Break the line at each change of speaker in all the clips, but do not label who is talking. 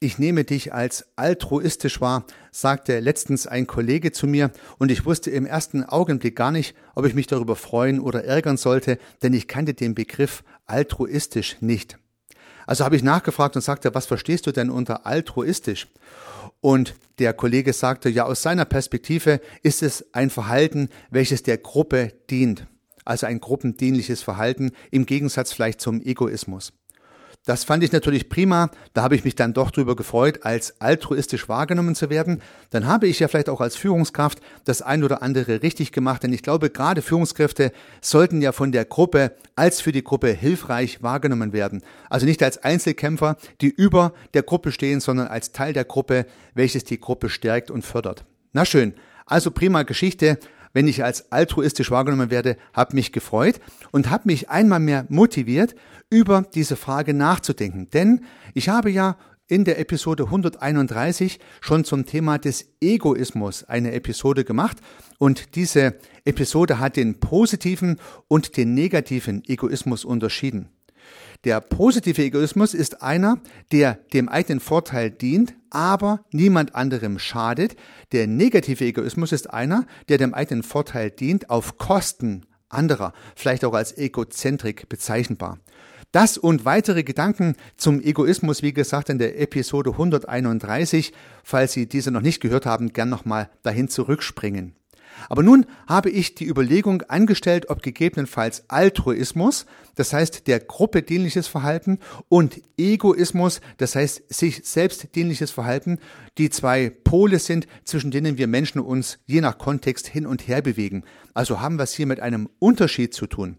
ich nehme dich als altruistisch wahr, sagte letztens ein Kollege zu mir, und ich wusste im ersten Augenblick gar nicht, ob ich mich darüber freuen oder ärgern sollte, denn ich kannte den Begriff altruistisch nicht. Also habe ich nachgefragt und sagte, was verstehst du denn unter altruistisch? Und der Kollege sagte, ja, aus seiner Perspektive ist es ein Verhalten, welches der Gruppe dient. Also ein gruppendienliches Verhalten im Gegensatz vielleicht zum Egoismus. Das fand ich natürlich prima. Da habe ich mich dann doch drüber gefreut, als altruistisch wahrgenommen zu werden. Dann habe ich ja vielleicht auch als Führungskraft das ein oder andere richtig gemacht, denn ich glaube, gerade Führungskräfte sollten ja von der Gruppe als für die Gruppe hilfreich wahrgenommen werden. Also nicht als Einzelkämpfer, die über der Gruppe stehen, sondern als Teil der Gruppe, welches die Gruppe stärkt und fördert. Na schön. Also prima Geschichte wenn ich als altruistisch wahrgenommen werde, habe mich gefreut und habe mich einmal mehr motiviert, über diese Frage nachzudenken. Denn ich habe ja in der Episode 131 schon zum Thema des Egoismus eine Episode gemacht und diese Episode hat den positiven und den negativen Egoismus unterschieden. Der positive Egoismus ist einer, der dem eigenen Vorteil dient, aber niemand anderem schadet. Der negative Egoismus ist einer, der dem eigenen Vorteil dient auf Kosten anderer, vielleicht auch als Egozentrik bezeichnbar. Das und weitere Gedanken zum Egoismus, wie gesagt, in der Episode 131. Falls Sie diese noch nicht gehört haben, gern nochmal dahin zurückspringen. Aber nun habe ich die Überlegung angestellt, ob gegebenenfalls Altruismus, das heißt der Gruppe dienliches Verhalten, und Egoismus, das heißt sich selbst dienliches Verhalten, die zwei Pole sind, zwischen denen wir Menschen uns je nach Kontext hin und her bewegen. Also haben wir es hier mit einem Unterschied zu tun.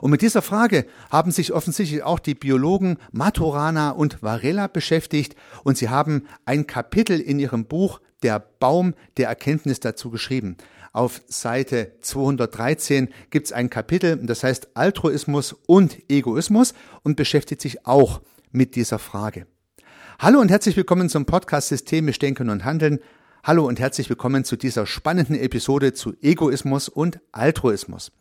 Und mit dieser Frage haben sich offensichtlich auch die Biologen Maturana und Varela beschäftigt und sie haben ein Kapitel in ihrem Buch Der Baum der Erkenntnis dazu geschrieben. Auf Seite 213 gibt es ein Kapitel, das heißt Altruismus und Egoismus und beschäftigt sich auch mit dieser Frage. Hallo und herzlich willkommen zum Podcast Systemisch Denken und Handeln. Hallo und herzlich willkommen zu dieser spannenden Episode zu Egoismus und Altruismus.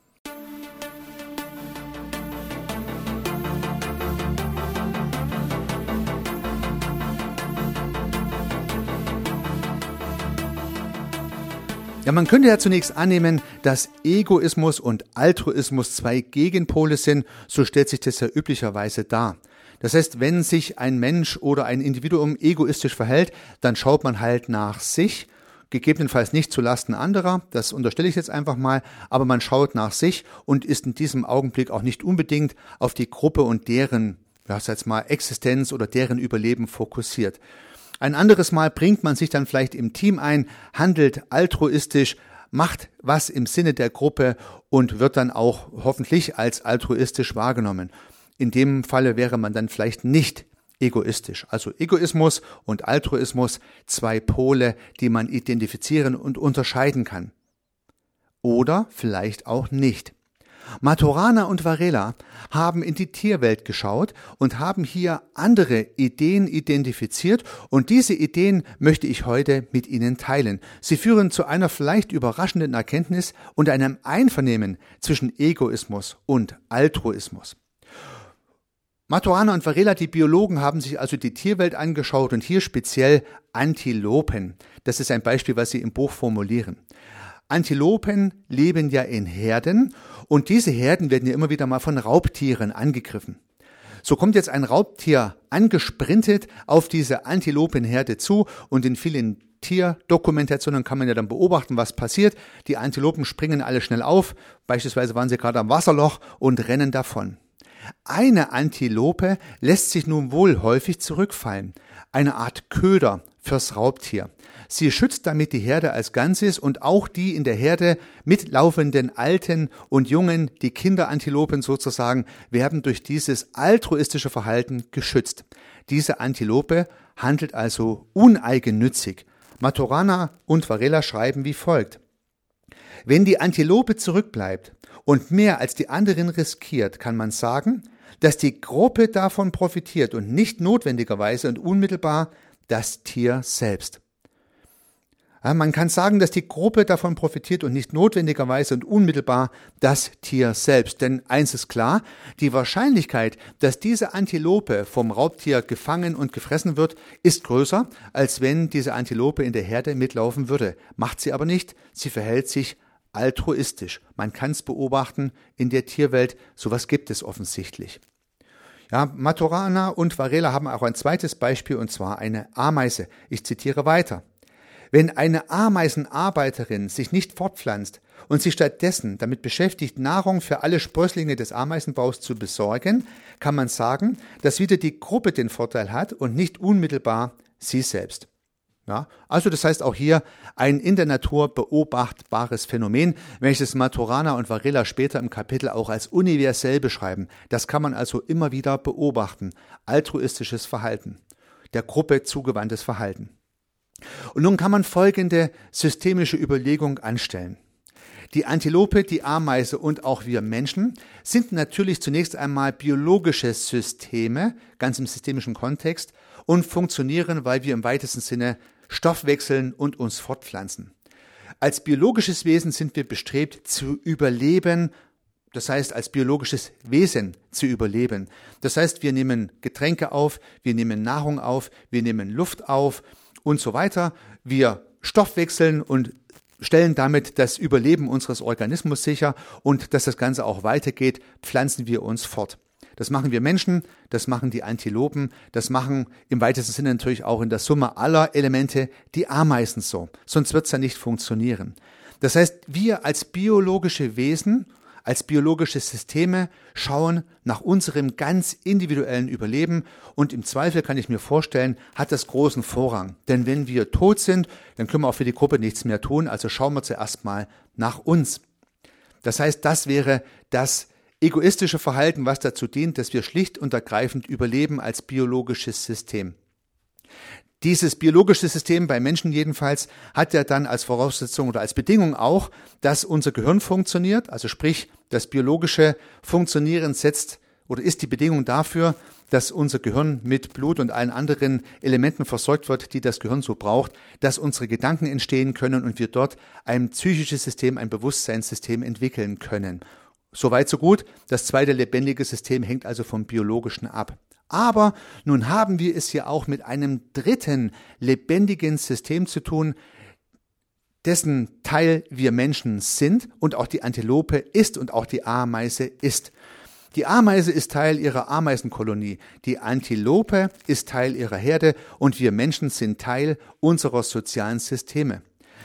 Ja, man könnte ja zunächst annehmen, dass Egoismus und Altruismus zwei Gegenpole sind, so stellt sich das ja üblicherweise dar. Das heißt, wenn sich ein Mensch oder ein Individuum egoistisch verhält, dann schaut man halt nach sich, gegebenenfalls nicht zu Lasten anderer, das unterstelle ich jetzt einfach mal, aber man schaut nach sich und ist in diesem Augenblick auch nicht unbedingt auf die Gruppe und deren, ja, jetzt mal Existenz oder deren Überleben fokussiert. Ein anderes Mal bringt man sich dann vielleicht im Team ein, handelt altruistisch, macht was im Sinne der Gruppe und wird dann auch hoffentlich als altruistisch wahrgenommen. In dem Falle wäre man dann vielleicht nicht egoistisch. Also Egoismus und Altruismus, zwei Pole, die man identifizieren und unterscheiden kann. Oder vielleicht auch nicht. Maturana und Varela haben in die Tierwelt geschaut und haben hier andere Ideen identifiziert und diese Ideen möchte ich heute mit Ihnen teilen. Sie führen zu einer vielleicht überraschenden Erkenntnis und einem Einvernehmen zwischen Egoismus und Altruismus. Maturana und Varela, die Biologen, haben sich also die Tierwelt angeschaut und hier speziell Antilopen. Das ist ein Beispiel, was sie im Buch formulieren. Antilopen leben ja in Herden und diese Herden werden ja immer wieder mal von Raubtieren angegriffen. So kommt jetzt ein Raubtier angesprintet auf diese Antilopenherde zu und in vielen Tierdokumentationen kann man ja dann beobachten, was passiert. Die Antilopen springen alle schnell auf, beispielsweise waren sie gerade am Wasserloch und rennen davon. Eine Antilope lässt sich nun wohl häufig zurückfallen, eine Art Köder fürs Raubtier. Sie schützt damit die Herde als Ganzes und auch die in der Herde mitlaufenden Alten und Jungen, die Kinderantilopen sozusagen, werden durch dieses altruistische Verhalten geschützt. Diese Antilope handelt also uneigennützig. Maturana und Varela schreiben wie folgt. Wenn die Antilope zurückbleibt und mehr als die anderen riskiert, kann man sagen, dass die Gruppe davon profitiert und nicht notwendigerweise und unmittelbar das Tier selbst. Man kann sagen, dass die Gruppe davon profitiert und nicht notwendigerweise und unmittelbar das Tier selbst. Denn eins ist klar, die Wahrscheinlichkeit, dass diese Antilope vom Raubtier gefangen und gefressen wird, ist größer, als wenn diese Antilope in der Herde mitlaufen würde. Macht sie aber nicht, sie verhält sich altruistisch. Man kann es beobachten in der Tierwelt, sowas gibt es offensichtlich. Ja, Maturana und Varela haben auch ein zweites Beispiel und zwar eine Ameise. Ich zitiere weiter. Wenn eine Ameisenarbeiterin sich nicht fortpflanzt und sich stattdessen damit beschäftigt, Nahrung für alle Sprösslinge des Ameisenbaus zu besorgen, kann man sagen, dass wieder die Gruppe den Vorteil hat und nicht unmittelbar sie selbst. Ja, also das heißt auch hier ein in der Natur beobachtbares Phänomen, welches Maturana und Varela später im Kapitel auch als universell beschreiben. Das kann man also immer wieder beobachten. Altruistisches Verhalten, der Gruppe zugewandtes Verhalten. Und nun kann man folgende systemische Überlegung anstellen. Die Antilope, die Ameise und auch wir Menschen sind natürlich zunächst einmal biologische Systeme, ganz im systemischen Kontext, und funktionieren, weil wir im weitesten Sinne Stoff wechseln und uns fortpflanzen. Als biologisches Wesen sind wir bestrebt zu überleben, das heißt als biologisches Wesen zu überleben. Das heißt, wir nehmen Getränke auf, wir nehmen Nahrung auf, wir nehmen Luft auf, und so weiter. Wir stoffwechseln und stellen damit das Überleben unseres Organismus sicher und dass das Ganze auch weitergeht, pflanzen wir uns fort. Das machen wir Menschen, das machen die Antilopen, das machen im weitesten Sinne natürlich auch in der Summe aller Elemente die Ameisen so. Sonst wird es ja nicht funktionieren. Das heißt, wir als biologische Wesen als biologische Systeme schauen nach unserem ganz individuellen Überleben und im Zweifel kann ich mir vorstellen, hat das großen Vorrang. Denn wenn wir tot sind, dann können wir auch für die Gruppe nichts mehr tun, also schauen wir zuerst mal nach uns. Das heißt, das wäre das egoistische Verhalten, was dazu dient, dass wir schlicht und ergreifend überleben als biologisches System. Dieses biologische System bei Menschen jedenfalls hat ja dann als Voraussetzung oder als Bedingung auch, dass unser Gehirn funktioniert. Also sprich, das biologische Funktionieren setzt oder ist die Bedingung dafür, dass unser Gehirn mit Blut und allen anderen Elementen versorgt wird, die das Gehirn so braucht, dass unsere Gedanken entstehen können und wir dort ein psychisches System, ein Bewusstseinssystem entwickeln können. Soweit so gut. Das zweite lebendige System hängt also vom biologischen ab. Aber nun haben wir es hier auch mit einem dritten lebendigen System zu tun, dessen Teil wir Menschen sind und auch die Antilope ist und auch die Ameise ist. Die Ameise ist Teil ihrer Ameisenkolonie, die Antilope ist Teil ihrer Herde und wir Menschen sind Teil unserer sozialen Systeme.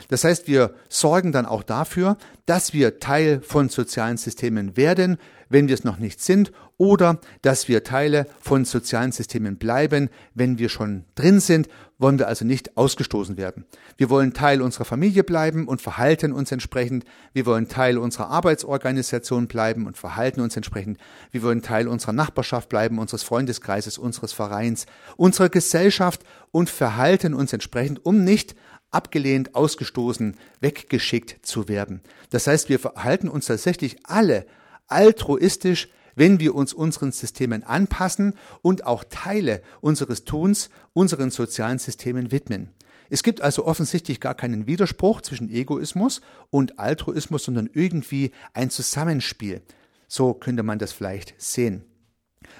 Das heißt, wir sorgen dann auch dafür, dass wir Teil von sozialen Systemen werden, wenn wir es noch nicht sind, oder dass wir Teile von sozialen Systemen bleiben, wenn wir schon drin sind, wollen wir also nicht ausgestoßen werden. Wir wollen Teil unserer Familie bleiben und verhalten uns entsprechend. Wir wollen Teil unserer Arbeitsorganisation bleiben und verhalten uns entsprechend. Wir wollen Teil unserer Nachbarschaft bleiben, unseres Freundeskreises, unseres Vereins, unserer Gesellschaft und verhalten uns entsprechend, um nicht abgelehnt, ausgestoßen, weggeschickt zu werden. Das heißt, wir verhalten uns tatsächlich alle altruistisch, wenn wir uns unseren Systemen anpassen und auch Teile unseres Tuns unseren sozialen Systemen widmen. Es gibt also offensichtlich gar keinen Widerspruch zwischen Egoismus und Altruismus, sondern irgendwie ein Zusammenspiel. So könnte man das vielleicht sehen.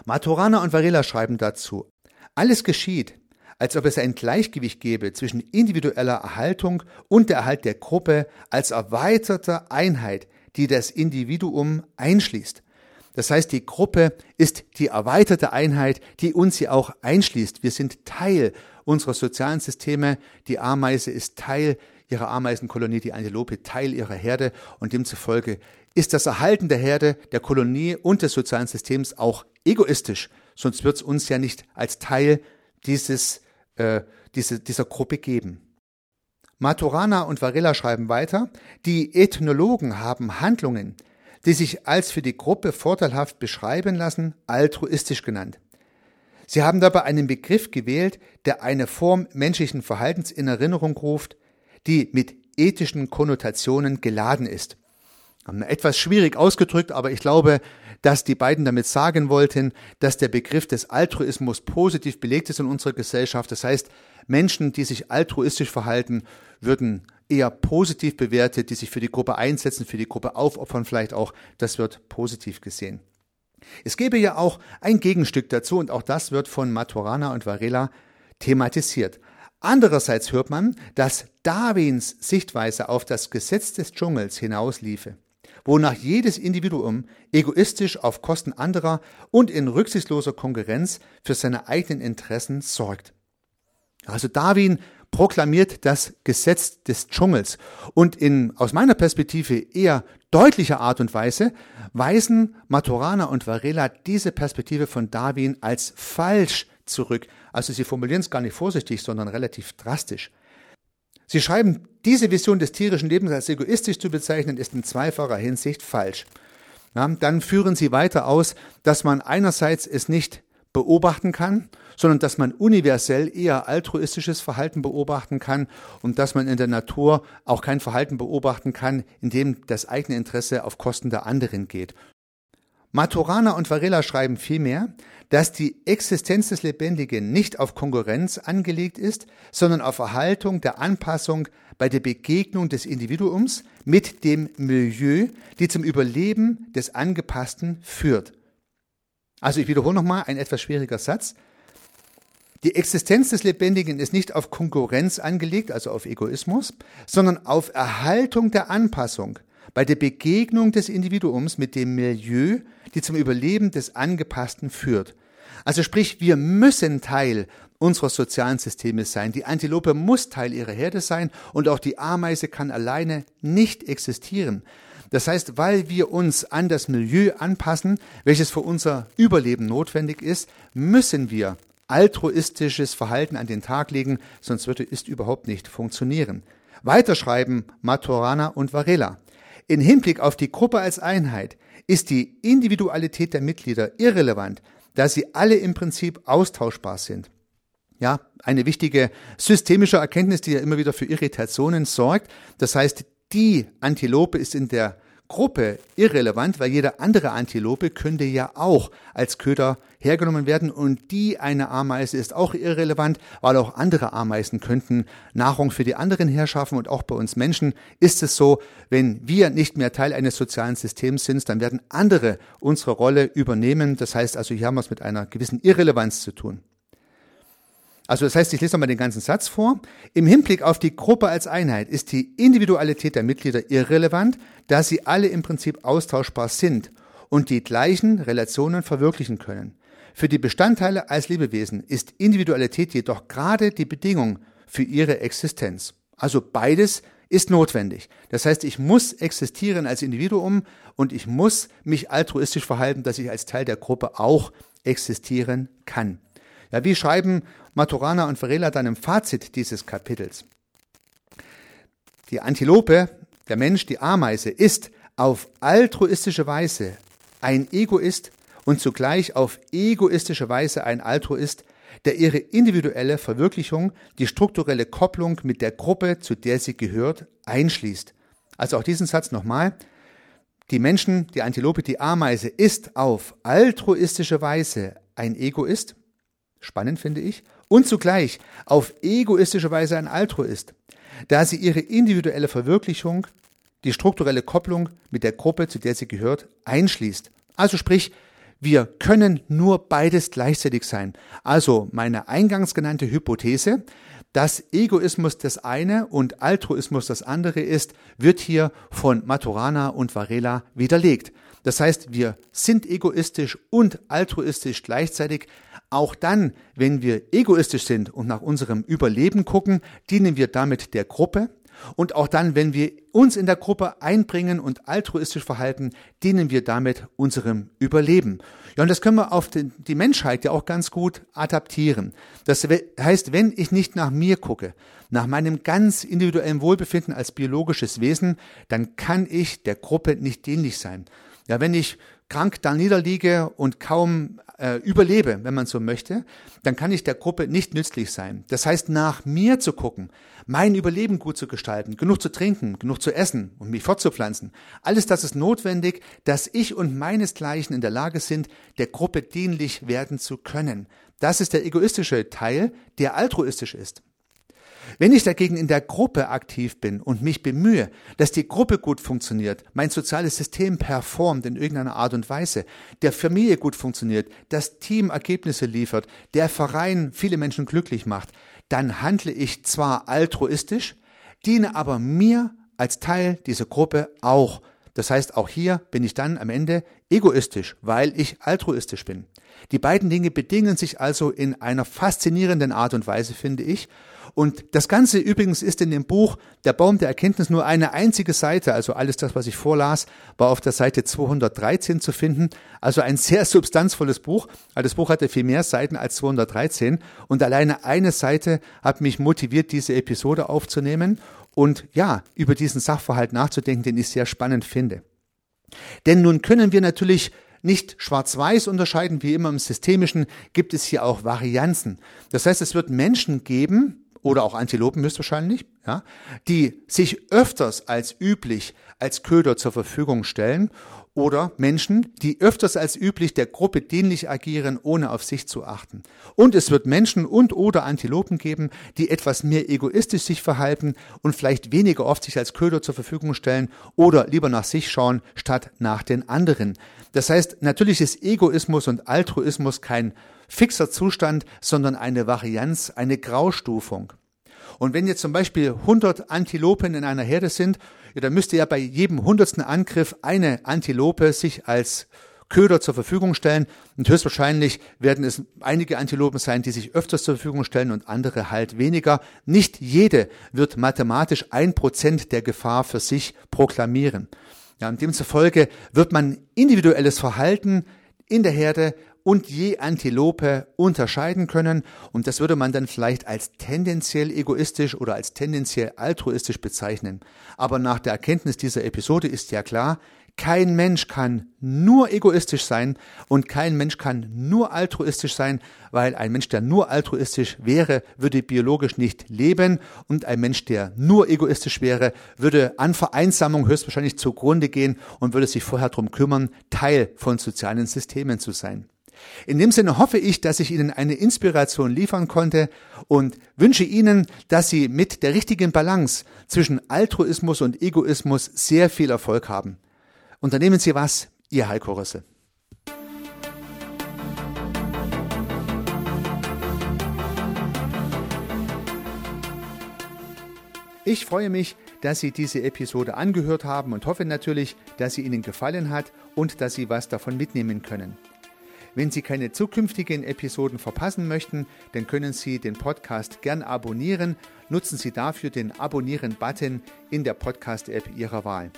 Maturana und Varela schreiben dazu, alles geschieht, als ob es ein Gleichgewicht gäbe zwischen individueller Erhaltung und der Erhalt der Gruppe als erweiterte Einheit, die das Individuum einschließt. Das heißt, die Gruppe ist die erweiterte Einheit, die uns ja auch einschließt. Wir sind Teil unserer sozialen Systeme. Die Ameise ist Teil ihrer Ameisenkolonie, die Antilope Teil ihrer Herde und demzufolge ist das Erhalten der Herde, der Kolonie und des sozialen Systems auch egoistisch. Sonst wird es uns ja nicht als Teil dieses, äh, diese, dieser Gruppe geben. Maturana und Varela schreiben weiter, die Ethnologen haben Handlungen, die sich als für die Gruppe vorteilhaft beschreiben lassen, altruistisch genannt. Sie haben dabei einen Begriff gewählt, der eine Form menschlichen Verhaltens in Erinnerung ruft, die mit ethischen Konnotationen geladen ist. Etwas schwierig ausgedrückt, aber ich glaube, dass die beiden damit sagen wollten, dass der Begriff des Altruismus positiv belegt ist in unserer Gesellschaft. Das heißt, Menschen, die sich altruistisch verhalten, würden eher positiv bewertet, die sich für die Gruppe einsetzen, für die Gruppe aufopfern vielleicht auch. Das wird positiv gesehen. Es gäbe ja auch ein Gegenstück dazu und auch das wird von Maturana und Varela thematisiert. Andererseits hört man, dass Darwins Sichtweise auf das Gesetz des Dschungels hinausliefe, wonach jedes Individuum egoistisch auf Kosten anderer und in rücksichtsloser Konkurrenz für seine eigenen Interessen sorgt. Also Darwin proklamiert das Gesetz des Dschungels und in aus meiner Perspektive eher deutlicher Art und Weise weisen Maturana und Varela diese Perspektive von Darwin als falsch zurück. Also sie formulieren es gar nicht vorsichtig, sondern relativ drastisch. Sie schreiben, diese Vision des tierischen Lebens als egoistisch zu bezeichnen, ist in zweifacher Hinsicht falsch. Ja, dann führen sie weiter aus, dass man einerseits es nicht beobachten kann, sondern dass man universell eher altruistisches Verhalten beobachten kann und dass man in der Natur auch kein Verhalten beobachten kann, in dem das eigene Interesse auf Kosten der anderen geht. Maturana und Varela schreiben vielmehr, dass die Existenz des Lebendigen nicht auf Konkurrenz angelegt ist, sondern auf Erhaltung der Anpassung bei der Begegnung des Individuums mit dem Milieu, die zum Überleben des Angepassten führt. Also ich wiederhole nochmal ein etwas schwieriger Satz. Die Existenz des Lebendigen ist nicht auf Konkurrenz angelegt, also auf Egoismus, sondern auf Erhaltung der Anpassung bei der Begegnung des Individuums mit dem Milieu, die zum Überleben des Angepassten führt. Also sprich, wir müssen Teil unserer sozialen Systeme sein. Die Antilope muss Teil ihrer Herde sein und auch die Ameise kann alleine nicht existieren. Das heißt, weil wir uns an das Milieu anpassen, welches für unser Überleben notwendig ist, müssen wir altruistisches Verhalten an den Tag legen, sonst würde es überhaupt nicht funktionieren. Weiter schreiben Maturana und Varela. In Hinblick auf die Gruppe als Einheit ist die Individualität der Mitglieder irrelevant, da sie alle im Prinzip austauschbar sind. Ja, eine wichtige systemische Erkenntnis, die ja immer wieder für Irritationen sorgt. Das heißt, die Antilope ist in der Gruppe irrelevant, weil jede andere Antilope könnte ja auch als Köder hergenommen werden und die eine Ameise ist auch irrelevant, weil auch andere Ameisen könnten Nahrung für die anderen herschaffen und auch bei uns Menschen ist es so, wenn wir nicht mehr Teil eines sozialen Systems sind, dann werden andere unsere Rolle übernehmen. Das heißt also, hier haben wir es mit einer gewissen Irrelevanz zu tun. Also das heißt, ich lese nochmal den ganzen Satz vor. Im Hinblick auf die Gruppe als Einheit ist die Individualität der Mitglieder irrelevant, da sie alle im Prinzip austauschbar sind und die gleichen Relationen verwirklichen können. Für die Bestandteile als Lebewesen ist Individualität jedoch gerade die Bedingung für ihre Existenz. Also beides ist notwendig. Das heißt, ich muss existieren als Individuum und ich muss mich altruistisch verhalten, dass ich als Teil der Gruppe auch existieren kann. Ja, wie schreiben Maturana und Varela dann im Fazit dieses Kapitels? Die Antilope, der Mensch, die Ameise, ist auf altruistische Weise ein Egoist und zugleich auf egoistische Weise ein Altruist, der ihre individuelle Verwirklichung, die strukturelle Kopplung mit der Gruppe, zu der sie gehört, einschließt. Also auch diesen Satz nochmal. Die Menschen, die Antilope, die Ameise ist auf altruistische Weise ein Egoist, spannend finde ich, und zugleich auf egoistische Weise ein Altruist, da sie ihre individuelle Verwirklichung, die strukturelle Kopplung mit der Gruppe, zu der sie gehört, einschließt. Also sprich, wir können nur beides gleichzeitig sein. Also meine eingangs genannte Hypothese, dass Egoismus das eine und Altruismus das andere ist, wird hier von Maturana und Varela widerlegt. Das heißt, wir sind egoistisch und altruistisch gleichzeitig. Auch dann, wenn wir egoistisch sind und nach unserem Überleben gucken, dienen wir damit der Gruppe. Und auch dann, wenn wir uns in der Gruppe einbringen und altruistisch verhalten, dienen wir damit unserem Überleben. Ja, und das können wir auf die Menschheit ja auch ganz gut adaptieren. Das heißt, wenn ich nicht nach mir gucke, nach meinem ganz individuellen Wohlbefinden als biologisches Wesen, dann kann ich der Gruppe nicht dienlich sein. Ja, wenn ich krank da niederliege und kaum äh, überlebe, wenn man so möchte, dann kann ich der Gruppe nicht nützlich sein. Das heißt, nach mir zu gucken, mein Überleben gut zu gestalten, genug zu trinken, genug zu essen und mich fortzupflanzen. Alles das ist notwendig, dass ich und meinesgleichen in der Lage sind, der Gruppe dienlich werden zu können. Das ist der egoistische Teil, der altruistisch ist. Wenn ich dagegen in der Gruppe aktiv bin und mich bemühe, dass die Gruppe gut funktioniert, mein soziales System performt in irgendeiner Art und Weise, der Familie gut funktioniert, das Team Ergebnisse liefert, der Verein viele Menschen glücklich macht, dann handle ich zwar altruistisch, diene aber mir als Teil dieser Gruppe auch. Das heißt, auch hier bin ich dann am Ende egoistisch, weil ich altruistisch bin. Die beiden Dinge bedingen sich also in einer faszinierenden Art und Weise, finde ich. Und das Ganze übrigens ist in dem Buch Der Baum der Erkenntnis nur eine einzige Seite, also alles das, was ich vorlas, war auf der Seite 213 zu finden. Also ein sehr substanzvolles Buch. Das Buch hatte viel mehr Seiten als 213 und alleine eine Seite hat mich motiviert, diese Episode aufzunehmen und ja, über diesen Sachverhalt nachzudenken, den ich sehr spannend finde. Denn nun können wir natürlich nicht schwarz-weiß unterscheiden, wie immer im Systemischen, gibt es hier auch Varianzen. Das heißt, es wird Menschen geben, oder auch Antilopen höchstwahrscheinlich, ja, die sich öfters als üblich als Köder zur Verfügung stellen oder Menschen, die öfters als üblich der Gruppe dienlich agieren, ohne auf sich zu achten. Und es wird Menschen und oder Antilopen geben, die etwas mehr egoistisch sich verhalten und vielleicht weniger oft sich als Köder zur Verfügung stellen oder lieber nach sich schauen, statt nach den anderen. Das heißt, natürlich ist Egoismus und Altruismus kein fixer Zustand, sondern eine Varianz, eine Graustufung. Und wenn jetzt zum Beispiel 100 Antilopen in einer Herde sind, ja, dann müsste ja bei jedem hundertsten Angriff eine Antilope sich als Köder zur Verfügung stellen. Und höchstwahrscheinlich werden es einige Antilopen sein, die sich öfters zur Verfügung stellen und andere halt weniger. Nicht jede wird mathematisch ein Prozent der Gefahr für sich proklamieren. Ja, und demzufolge wird man individuelles Verhalten in der Herde und je Antilope unterscheiden können. Und das würde man dann vielleicht als tendenziell egoistisch oder als tendenziell altruistisch bezeichnen. Aber nach der Erkenntnis dieser Episode ist ja klar, kein Mensch kann nur egoistisch sein und kein Mensch kann nur altruistisch sein, weil ein Mensch, der nur altruistisch wäre, würde biologisch nicht leben und ein Mensch, der nur egoistisch wäre, würde an Vereinsamung höchstwahrscheinlich zugrunde gehen und würde sich vorher darum kümmern, Teil von sozialen Systemen zu sein. In dem Sinne hoffe ich, dass ich Ihnen eine Inspiration liefern konnte und wünsche Ihnen, dass Sie mit der richtigen Balance zwischen Altruismus und Egoismus sehr viel Erfolg haben. Unternehmen Sie was, Ihr Heiko Rösse. Ich freue mich, dass Sie diese Episode angehört haben und hoffe natürlich, dass sie Ihnen gefallen hat und dass Sie was davon mitnehmen können. Wenn Sie keine zukünftigen Episoden verpassen möchten, dann können Sie den Podcast gern abonnieren. Nutzen Sie dafür den Abonnieren-Button in der Podcast-App Ihrer Wahl.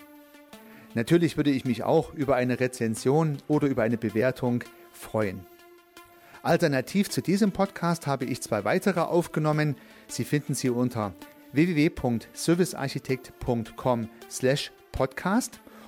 Natürlich würde ich mich auch über eine Rezension oder über eine Bewertung freuen. Alternativ zu diesem Podcast habe ich zwei weitere aufgenommen. Sie finden sie unter www.servicearchitekt.com/podcast